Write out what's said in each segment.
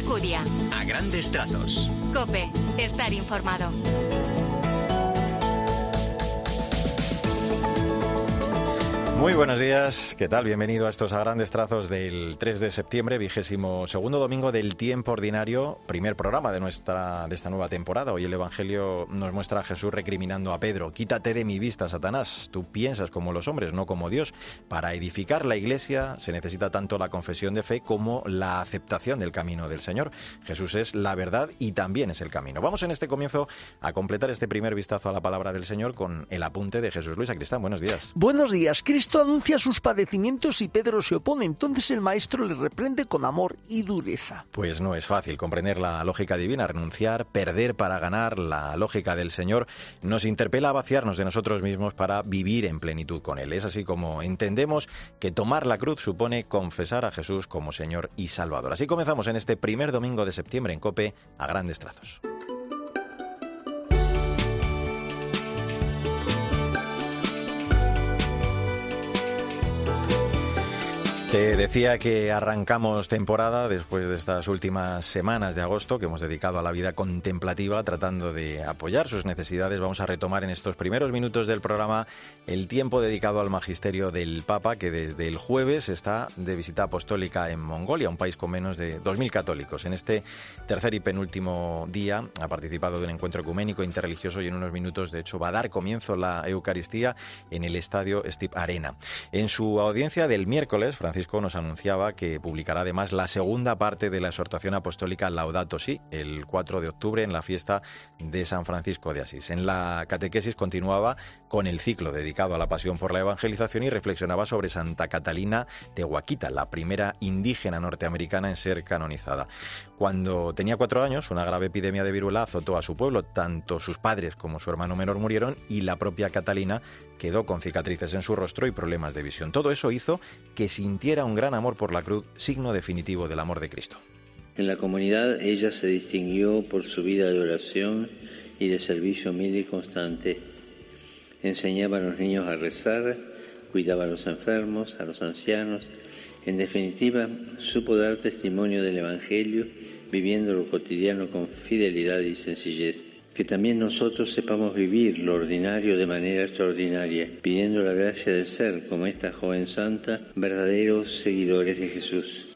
Alcudia. A grandes trazos. Cope, estar informado. Muy buenos días, ¿qué tal? Bienvenido a estos a grandes trazos del 3 de septiembre, vigésimo segundo domingo del tiempo ordinario, primer programa de nuestra de esta nueva temporada. Hoy el Evangelio nos muestra a Jesús recriminando a Pedro: "Quítate de mi vista, Satanás. Tú piensas como los hombres, no como Dios. Para edificar la Iglesia se necesita tanto la confesión de fe como la aceptación del camino del Señor. Jesús es la verdad y también es el camino." Vamos en este comienzo a completar este primer vistazo a la palabra del Señor con el apunte de Jesús Luis Acristán. Buenos días. Buenos días, Cristo anuncia sus padecimientos y Pedro se opone. Entonces el maestro le reprende con amor y dureza. Pues no es fácil comprender la lógica divina, renunciar, perder para ganar. La lógica del Señor nos interpela a vaciarnos de nosotros mismos para vivir en plenitud con Él. Es así como entendemos que tomar la cruz supone confesar a Jesús como Señor y Salvador. Así comenzamos en este primer domingo de septiembre en Cope a grandes trazos. Te decía que arrancamos temporada después de estas últimas semanas de agosto que hemos dedicado a la vida contemplativa tratando de apoyar sus necesidades. Vamos a retomar en estos primeros minutos del programa el tiempo dedicado al magisterio del Papa que desde el jueves está de visita apostólica en Mongolia, un país con menos de 2.000 católicos. En este tercer y penúltimo día ha participado de un encuentro ecuménico interreligioso y en unos minutos de hecho va a dar comienzo la Eucaristía en el estadio Stip Arena. En su audiencia del miércoles, Francisco Francisco nos anunciaba que publicará además la segunda parte de la exhortación apostólica Laudato Si, el 4 de octubre en la fiesta de San Francisco de Asís. En la catequesis continuaba con el ciclo dedicado a la pasión por la evangelización y reflexionaba sobre Santa Catalina Tehuaquita, la primera indígena norteamericana en ser canonizada. Cuando tenía cuatro años, una grave epidemia de viruela azotó a su pueblo. Tanto sus padres como su hermano menor murieron y la propia Catalina quedó con cicatrices en su rostro y problemas de visión. Todo eso hizo que sintiera un gran amor por la cruz, signo definitivo del amor de Cristo. En la comunidad ella se distinguió por su vida de oración y de servicio humilde y constante. Enseñaba a los niños a rezar, cuidaba a los enfermos, a los ancianos. En definitiva, supo dar testimonio del Evangelio viviendo lo cotidiano con fidelidad y sencillez que también nosotros sepamos vivir lo ordinario de manera extraordinaria, pidiendo la gracia de ser, como esta joven santa, verdaderos seguidores de Jesús.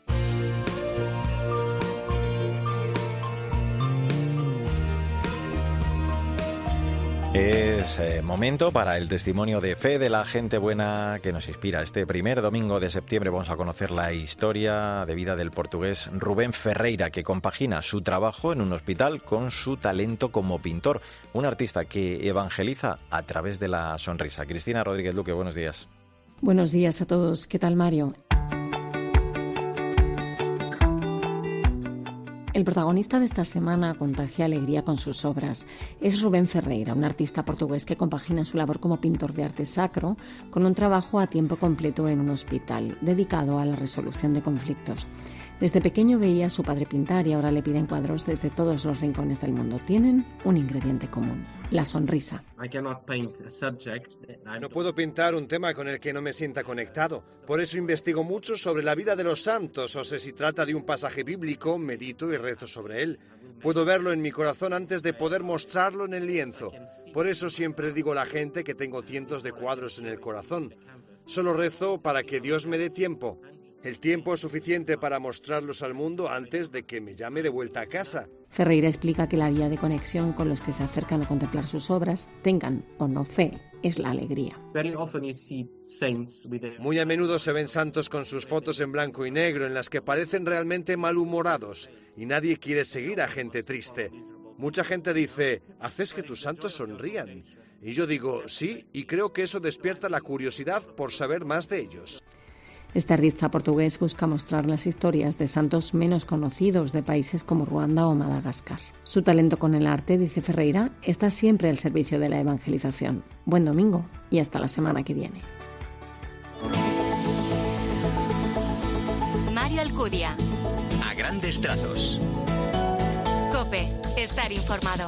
Es eh, momento para el testimonio de fe de la gente buena que nos inspira. Este primer domingo de septiembre vamos a conocer la historia de vida del portugués Rubén Ferreira, que compagina su trabajo en un hospital con su talento como pintor. Un artista que evangeliza a través de la sonrisa. Cristina Rodríguez Luque, buenos días. Buenos días a todos. ¿Qué tal, Mario? El protagonista de esta semana contagia alegría con sus obras. Es Rubén Ferreira, un artista portugués que compagina su labor como pintor de arte sacro con un trabajo a tiempo completo en un hospital dedicado a la resolución de conflictos. Desde pequeño veía a su padre pintar y ahora le piden cuadros desde todos los rincones del mundo. Tienen un ingrediente común, la sonrisa. No puedo pintar un tema con el que no me sienta conectado. Por eso investigo mucho sobre la vida de los santos o si se trata de un pasaje bíblico, medito y rezo sobre él. Puedo verlo en mi corazón antes de poder mostrarlo en el lienzo. Por eso siempre digo a la gente que tengo cientos de cuadros en el corazón. Solo rezo para que Dios me dé tiempo el tiempo es suficiente para mostrarlos al mundo antes de que me llame de vuelta a casa. Ferreira explica que la vía de conexión con los que se acercan a contemplar sus obras, tengan o no fe, es la alegría. Muy a menudo se ven santos con sus fotos en blanco y negro en las que parecen realmente malhumorados y nadie quiere seguir a gente triste. Mucha gente dice, haces que tus santos sonrían. Y yo digo, sí, y creo que eso despierta la curiosidad por saber más de ellos. Este artista portugués busca mostrar las historias de santos menos conocidos de países como Ruanda o Madagascar. Su talento con el arte, dice Ferreira, está siempre al servicio de la evangelización. Buen domingo y hasta la semana que viene. Mario Alcudia. A grandes trazos. Cope, estar informado.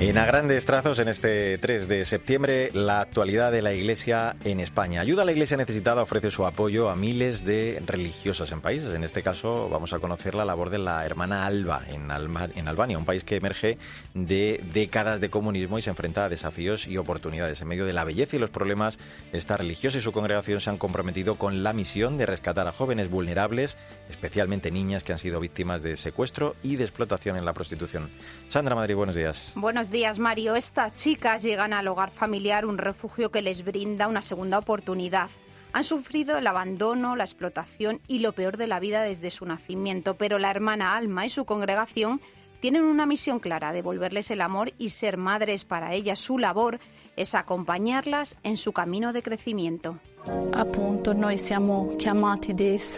En a grandes trazos, en este 3 de septiembre, la actualidad de la Iglesia en España. Ayuda a la Iglesia necesitada ofrece su apoyo a miles de religiosas en países. En este caso, vamos a conocer la labor de la hermana Alba en, en Albania, un país que emerge de décadas de comunismo y se enfrenta a desafíos y oportunidades. En medio de la belleza y los problemas, esta religiosa y su congregación se han comprometido con la misión de rescatar a jóvenes vulnerables, especialmente niñas que han sido víctimas de secuestro y de explotación en la prostitución. Sandra Madrid, buenos días. Buenos días, Mario. Estas chicas llegan al hogar familiar, un refugio que les brinda una segunda oportunidad. Han sufrido el abandono, la explotación y lo peor de la vida desde su nacimiento, pero la hermana Alma y su congregación tienen una misión clara, devolverles el amor y ser madres para ellas. Su labor es acompañarlas en su camino de crecimiento.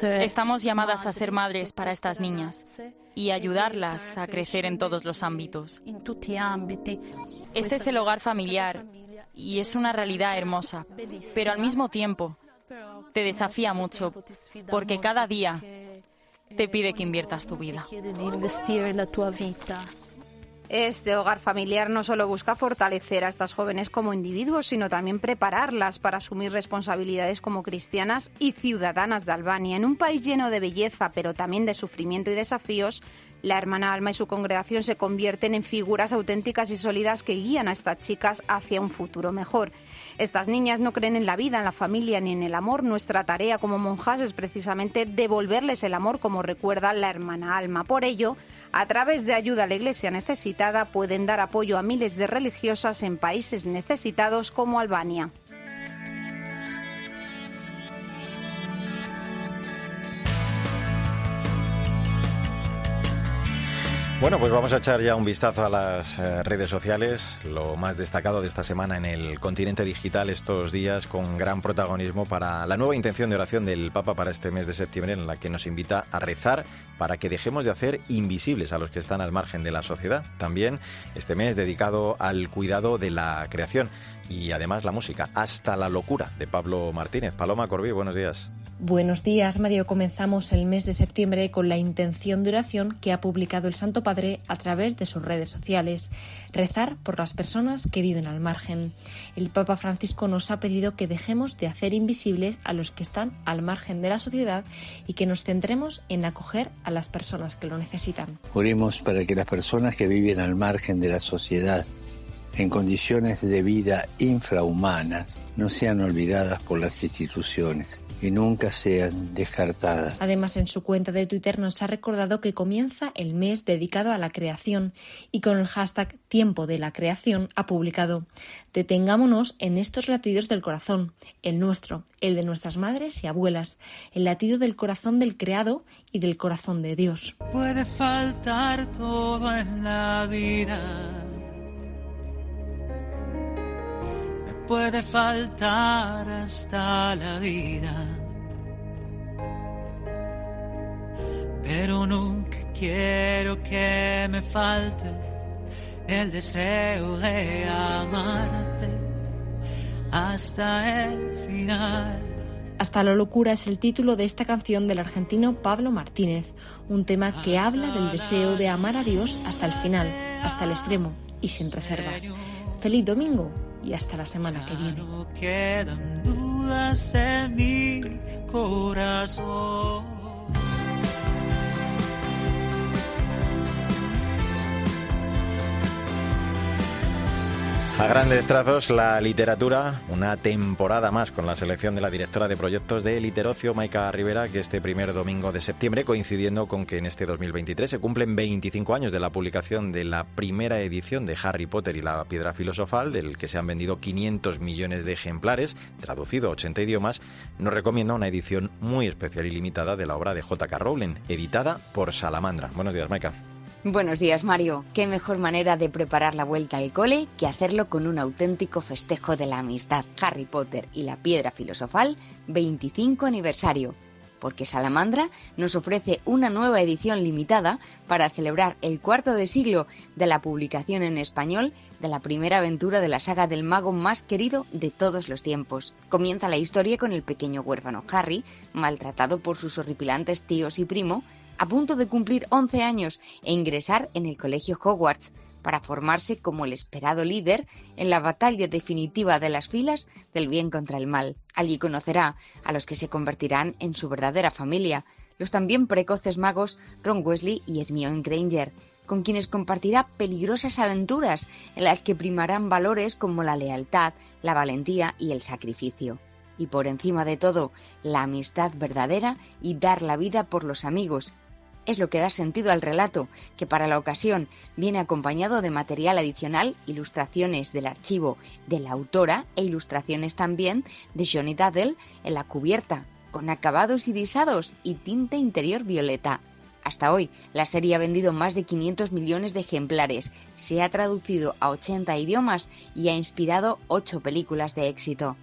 Estamos llamadas a ser madres para estas niñas y ayudarlas a crecer en todos los ámbitos. Este es el hogar familiar y es una realidad hermosa, pero al mismo tiempo te desafía mucho porque cada día te pide que inviertas tu vida. Este hogar familiar no solo busca fortalecer a estas jóvenes como individuos, sino también prepararlas para asumir responsabilidades como cristianas y ciudadanas de Albania. En un país lleno de belleza, pero también de sufrimiento y desafíos, la hermana Alma y su congregación se convierten en figuras auténticas y sólidas que guían a estas chicas hacia un futuro mejor. Estas niñas no creen en la vida, en la familia ni en el amor. Nuestra tarea como monjas es precisamente devolverles el amor como recuerda la hermana Alma. Por ello, a través de ayuda a la Iglesia necesitada pueden dar apoyo a miles de religiosas en países necesitados como Albania. Bueno, pues vamos a echar ya un vistazo a las eh, redes sociales, lo más destacado de esta semana en el continente digital estos días con gran protagonismo para la nueva intención de oración del Papa para este mes de septiembre en la que nos invita a rezar para que dejemos de hacer invisibles a los que están al margen de la sociedad. También este mes dedicado al cuidado de la creación y además la música, hasta la locura de Pablo Martínez. Paloma Corbí, buenos días. Buenos días, Mario. Comenzamos el mes de septiembre con la intención de oración que ha publicado el Santo Padre a través de sus redes sociales. Rezar por las personas que viven al margen. El Papa Francisco nos ha pedido que dejemos de hacer invisibles a los que están al margen de la sociedad y que nos centremos en acoger a las personas que lo necesitan. Oremos para que las personas que viven al margen de la sociedad en condiciones de vida infrahumanas no sean olvidadas por las instituciones y nunca sean descartadas. Además, en su cuenta de Twitter nos ha recordado que comienza el mes dedicado a la creación y con el hashtag Tiempo de la Creación ha publicado Detengámonos en estos latidos del corazón, el nuestro, el de nuestras madres y abuelas, el latido del corazón del creado y del corazón de Dios. Puede faltar todo en la vida puede faltar hasta la vida. Pero nunca quiero que me falte el deseo de amarte hasta el final. Hasta la locura es el título de esta canción del argentino Pablo Martínez, un tema que habla del deseo de amar a Dios hasta el final, hasta el extremo y sin reservas. Feliz domingo y hasta la semana que viene. No quedan dudas en mi corazón. A grandes trazos, la literatura, una temporada más con la selección de la directora de proyectos de Literocio, Maika Rivera, que este primer domingo de septiembre, coincidiendo con que en este 2023 se cumplen 25 años de la publicación de la primera edición de Harry Potter y la Piedra Filosofal, del que se han vendido 500 millones de ejemplares, traducido a 80 idiomas, nos recomienda una edición muy especial y limitada de la obra de J.K. Rowling, editada por Salamandra. Buenos días, Maika. Buenos días, Mario. Qué mejor manera de preparar la vuelta al cole que hacerlo con un auténtico festejo de la amistad. Harry Potter y la Piedra Filosofal, 25 aniversario. Porque Salamandra nos ofrece una nueva edición limitada para celebrar el cuarto de siglo de la publicación en español de la primera aventura de la saga del mago más querido de todos los tiempos. Comienza la historia con el pequeño huérfano Harry, maltratado por sus horripilantes tíos y primo, a punto de cumplir 11 años e ingresar en el colegio Hogwarts, para formarse como el esperado líder en la batalla definitiva de las filas del bien contra el mal. Allí conocerá a los que se convertirán en su verdadera familia, los también precoces magos Ron Wesley y Hermione Granger, con quienes compartirá peligrosas aventuras en las que primarán valores como la lealtad, la valentía y el sacrificio. Y por encima de todo, la amistad verdadera y dar la vida por los amigos, es lo que da sentido al relato, que para la ocasión viene acompañado de material adicional, ilustraciones del archivo de la autora e ilustraciones también de Johnny Daddle en la cubierta, con acabados irisados y tinta interior violeta. Hasta hoy, la serie ha vendido más de 500 millones de ejemplares, se ha traducido a 80 idiomas y ha inspirado 8 películas de éxito.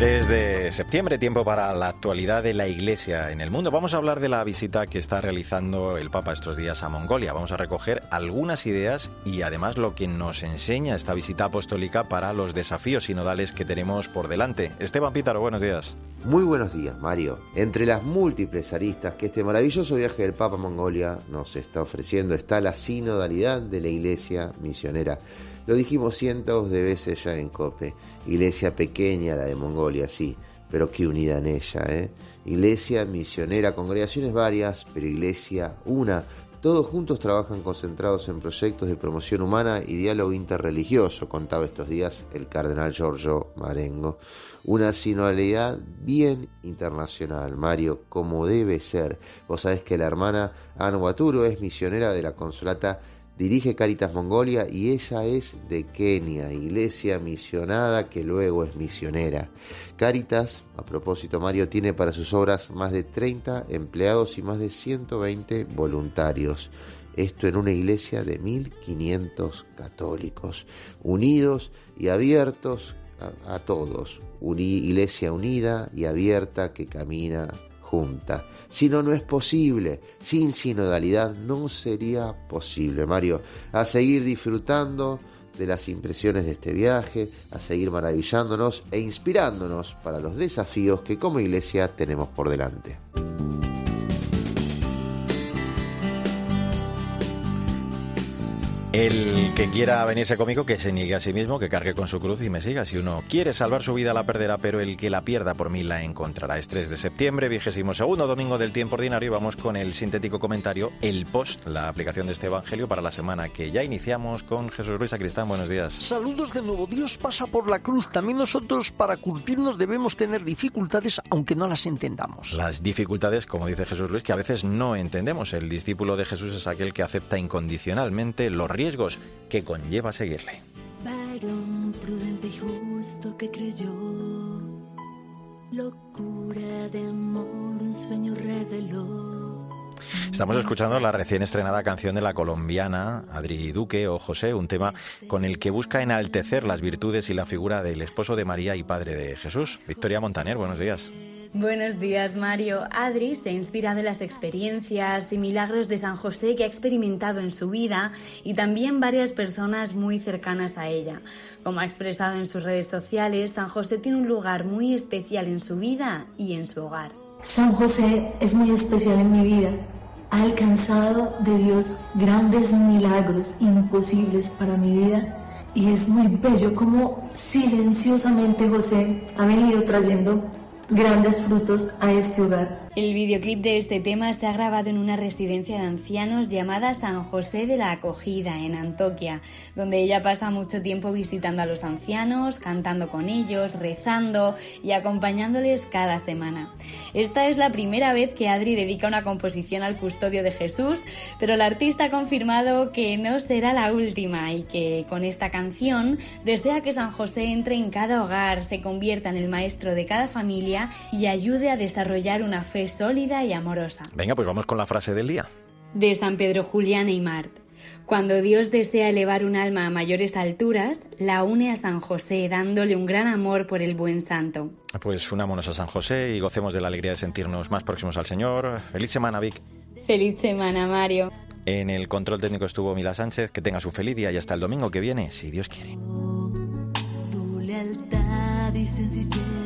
3 de septiembre, tiempo para la actualidad de la Iglesia en el mundo. Vamos a hablar de la visita que está realizando el Papa estos días a Mongolia. Vamos a recoger algunas ideas y además lo que nos enseña esta visita apostólica para los desafíos sinodales que tenemos por delante. Esteban Pítaro, buenos días. Muy buenos días, Mario. Entre las múltiples aristas que este maravilloso viaje del Papa a Mongolia nos está ofreciendo está la sinodalidad de la Iglesia misionera. Lo dijimos cientos de veces ya en COPE. Iglesia pequeña, la de Mongolia, sí, pero qué unida en ella, ¿eh? Iglesia misionera, congregaciones varias, pero iglesia una. Todos juntos trabajan concentrados en proyectos de promoción humana y diálogo interreligioso, contaba estos días el cardenal Giorgio Marengo. Una sinodalidad bien internacional, Mario, como debe ser. Vos sabés que la hermana Ana Waturo es misionera de la consolata Dirige Caritas Mongolia y ella es de Kenia, iglesia misionada que luego es misionera. Caritas, a propósito Mario, tiene para sus obras más de 30 empleados y más de 120 voluntarios. Esto en una iglesia de 1500 católicos, unidos y abiertos a, todos. Iglesia unida y abierta que camina junta. Si no, no es posible. Sin sinodalidad no sería posible, Mario. A seguir disfrutando de las impresiones de este viaje, a seguir maravillándonos e inspirándonos para los desafíos que como iglesia tenemos por delante. El que quiera venirse conmigo, que se niegue a sí mismo, que cargue con su cruz y me siga. Si uno quiere salvar su vida, la perderá, pero el que la pierda por mí la encontrará. Es 3 de septiembre, vigésimo segundo domingo del tiempo ordinario, y vamos con el sintético comentario, el post, la aplicación de este evangelio para la semana que ya iniciamos con Jesús Luis Acristán. Buenos días. Saludos de nuevo. Dios pasa por la cruz. También nosotros, para curtirnos, debemos tener dificultades, aunque no las entendamos. Las dificultades, como dice Jesús Luis, que a veces no entendemos. El discípulo de Jesús es aquel que acepta incondicionalmente los riesgos que conlleva seguirle. Varón prudente y justo que creyó, locura de amor, un sueño reveló. Estamos escuchando la recién estrenada canción de la colombiana Adri Duque o José, un tema con el que busca enaltecer las virtudes y la figura del esposo de María y padre de Jesús. Victoria Montaner, buenos días. Buenos días, Mario. Adri se inspira de las experiencias y milagros de San José que ha experimentado en su vida y también varias personas muy cercanas a ella. Como ha expresado en sus redes sociales, San José tiene un lugar muy especial en su vida y en su hogar. San José es muy especial en mi vida. Ha alcanzado de Dios grandes milagros imposibles para mi vida y es muy bello como silenciosamente José ha venido trayendo grandes frutos a este hogar. El videoclip de este tema se ha grabado en una residencia de ancianos llamada San José de la Acogida en Antoquia, donde ella pasa mucho tiempo visitando a los ancianos, cantando con ellos, rezando y acompañándoles cada semana. Esta es la primera vez que Adri dedica una composición al custodio de Jesús, pero la artista ha confirmado que no será la última y que con esta canción desea que San José entre en cada hogar, se convierta en el maestro de cada familia y ayude a desarrollar una fe sólida y amorosa. Venga, pues vamos con la frase del día. De San Pedro Julián Aymart. Cuando Dios desea elevar un alma a mayores alturas, la une a San José, dándole un gran amor por el buen santo. Pues unámonos a San José y gocemos de la alegría de sentirnos más próximos al Señor. Feliz semana, Vic. Feliz semana, Mario. En el control técnico estuvo Mila Sánchez. Que tenga su feliz día y hasta el domingo que viene, si Dios quiere. Tu lealtad y sencillez